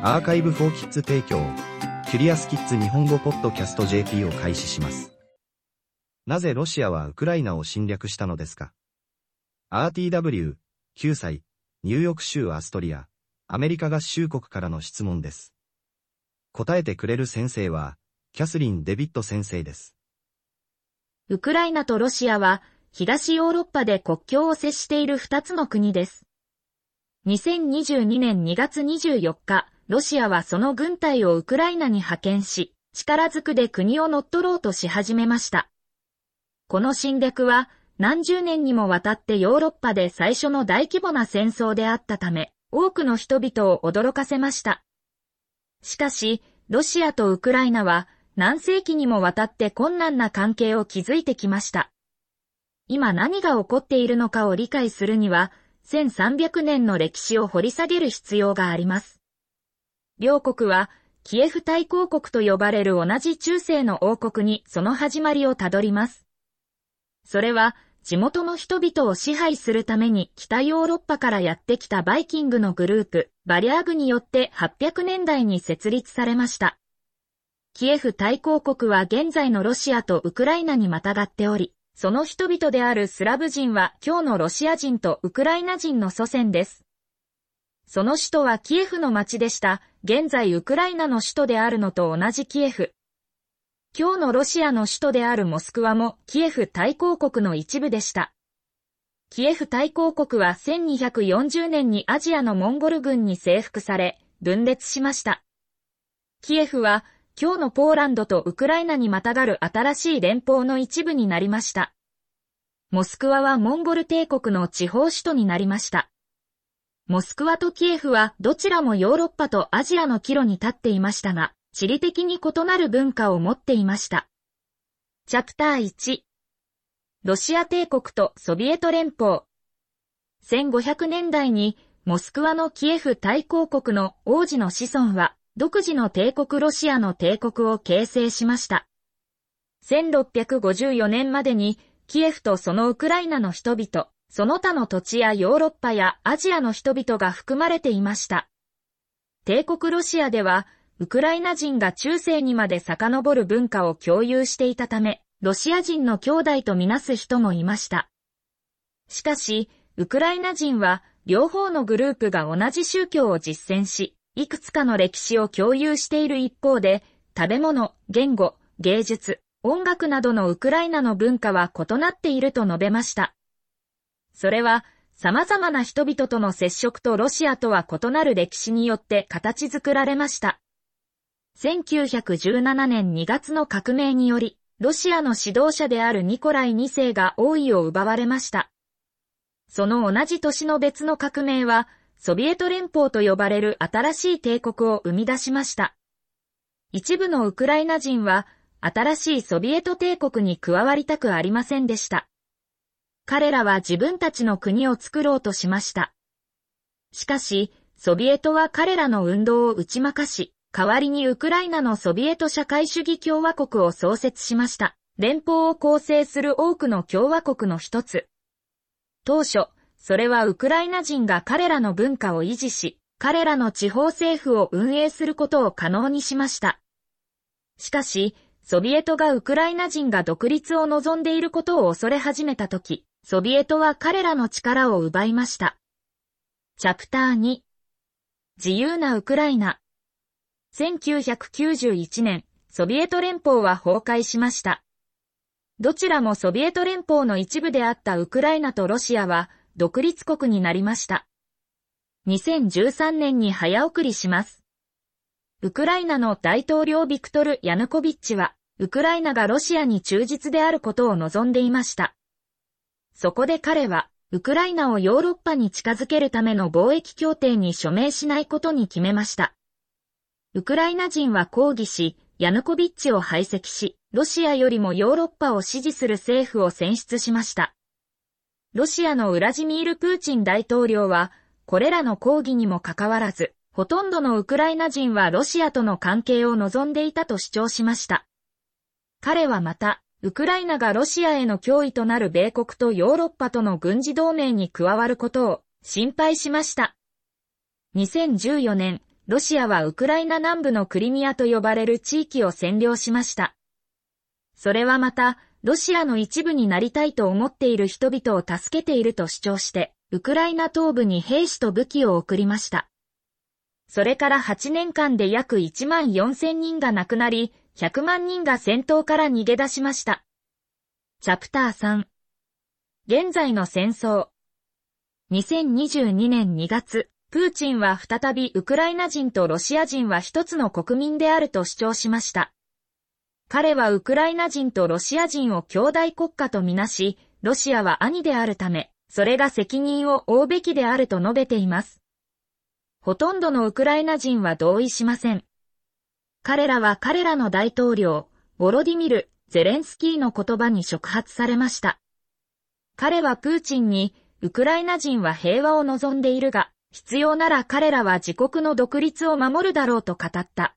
アーカイブフォーキッズ提供、キュリアスキッズ日本語ポッドキャスト JP を開始します。なぜロシアはウクライナを侵略したのですか ?RTW、9歳、ニューヨーク州アストリア、アメリカ合衆国からの質問です。答えてくれる先生は、キャスリン・デビット先生です。ウクライナとロシアは、東ヨーロッパで国境を接している二つの国です。2022年2月24日、ロシアはその軍隊をウクライナに派遣し、力ずくで国を乗っ取ろうとし始めました。この侵略は、何十年にもわたってヨーロッパで最初の大規模な戦争であったため、多くの人々を驚かせました。しかし、ロシアとウクライナは何世紀にもわたって困難な関係を築いてきました。今何が起こっているのかを理解するには、1300年の歴史を掘り下げる必要があります。両国は、キエフ大公国と呼ばれる同じ中世の王国にその始まりをたどります。それは、地元の人々を支配するために北ヨーロッパからやってきたバイキングのグループ、バリアーグによって800年代に設立されました。キエフ大公国は現在のロシアとウクライナにまたがっており、その人々であるスラブ人は今日のロシア人とウクライナ人の祖先です。その首都はキエフの町でした。現在ウクライナの首都であるのと同じキエフ。今日のロシアの首都であるモスクワもキエフ大公国の一部でした。キエフ大公国は1240年にアジアのモンゴル軍に征服され、分裂しました。キエフは今日のポーランドとウクライナにまたがる新しい連邦の一部になりました。モスクワはモンゴル帝国の地方首都になりました。モスクワとキエフはどちらもヨーロッパとアジアの岐路に立っていましたが、地理的に異なる文化を持っていました。チャプター1ロシア帝国とソビエト連邦1500年代にモスクワのキエフ大公国の王子の子孫は独自の帝国ロシアの帝国を形成しました。1654年までにキエフとそのウクライナの人々、その他の土地やヨーロッパやアジアの人々が含まれていました。帝国ロシアでは、ウクライナ人が中世にまで遡る文化を共有していたため、ロシア人の兄弟とみなす人もいました。しかし、ウクライナ人は両方のグループが同じ宗教を実践し、いくつかの歴史を共有している一方で、食べ物、言語、芸術、音楽などのウクライナの文化は異なっていると述べました。それは、様々な人々との接触とロシアとは異なる歴史によって形作られました。1917年2月の革命により、ロシアの指導者であるニコライ2世が王位を奪われました。その同じ年の別の革命は、ソビエト連邦と呼ばれる新しい帝国を生み出しました。一部のウクライナ人は、新しいソビエト帝国に加わりたくありませんでした。彼らは自分たちの国を作ろうとしました。しかし、ソビエトは彼らの運動を打ち負かし、代わりにウクライナのソビエト社会主義共和国を創設しました。連邦を構成する多くの共和国の一つ。当初、それはウクライナ人が彼らの文化を維持し、彼らの地方政府を運営することを可能にしました。しかし、ソビエトがウクライナ人が独立を望んでいることを恐れ始めたとき、ソビエトは彼らの力を奪いました。チャプター2自由なウクライナ1991年、ソビエト連邦は崩壊しました。どちらもソビエト連邦の一部であったウクライナとロシアは、独立国になりました。2013年に早送りします。ウクライナの大統領ビクトル・ヤヌコビッチは、ウクライナがロシアに忠実であることを望んでいました。そこで彼は、ウクライナをヨーロッパに近づけるための貿易協定に署名しないことに決めました。ウクライナ人は抗議し、ヤヌコビッチを排斥し、ロシアよりもヨーロッパを支持する政府を選出しました。ロシアのウラジミール・プーチン大統領は、これらの抗議にもかかわらず、ほとんどのウクライナ人はロシアとの関係を望んでいたと主張しました。彼はまた、ウクライナがロシアへの脅威となる米国とヨーロッパとの軍事同盟に加わることを心配しました。2014年、ロシアはウクライナ南部のクリミアと呼ばれる地域を占領しました。それはまた、ロシアの一部になりたいと思っている人々を助けていると主張して、ウクライナ東部に兵士と武器を送りました。それから8年間で約1万4000人が亡くなり、100万人が戦闘から逃げ出しました。チャプター3現在の戦争2022年2月、プーチンは再びウクライナ人とロシア人は一つの国民であると主張しました。彼はウクライナ人とロシア人を兄弟国家とみなし、ロシアは兄であるため、それが責任を負うべきであると述べています。ほとんどのウクライナ人は同意しません。彼らは彼らの大統領、ボロディミル・ゼレンスキーの言葉に触発されました。彼はプーチンに、ウクライナ人は平和を望んでいるが、必要なら彼らは自国の独立を守るだろうと語った。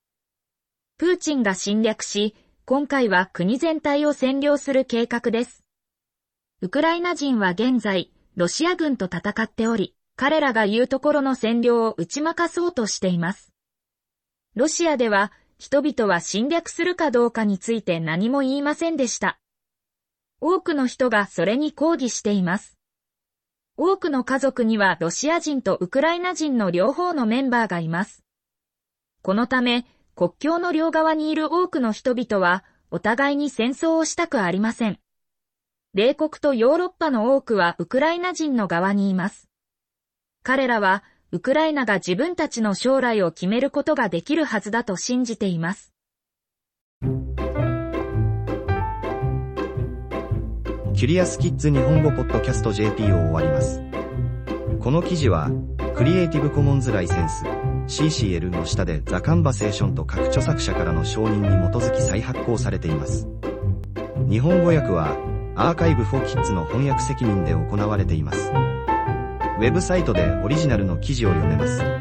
プーチンが侵略し、今回は国全体を占領する計画です。ウクライナ人は現在、ロシア軍と戦っており、彼らが言うところの占領を打ち負かそうとしています。ロシアでは、人々は侵略するかどうかについて何も言いませんでした。多くの人がそれに抗議しています。多くの家族にはロシア人とウクライナ人の両方のメンバーがいます。このため、国境の両側にいる多くの人々は、お互いに戦争をしたくありません。米国とヨーロッパの多くはウクライナ人の側にいます。彼らは、ウクライナが自分たちの将来を決めることができるはずだと信じています。キュリアスキッズ日本語ポッドキャスト JP を終わります。この記事は、クリエイティブコモンズライセンス CCL の下でザ・カンバセーションと各著作者からの承認に基づき再発行されています。日本語訳はアーカイブ・フォー・キッズの翻訳責任で行われています。ウェブサイトでオリジナルの記事を読めます。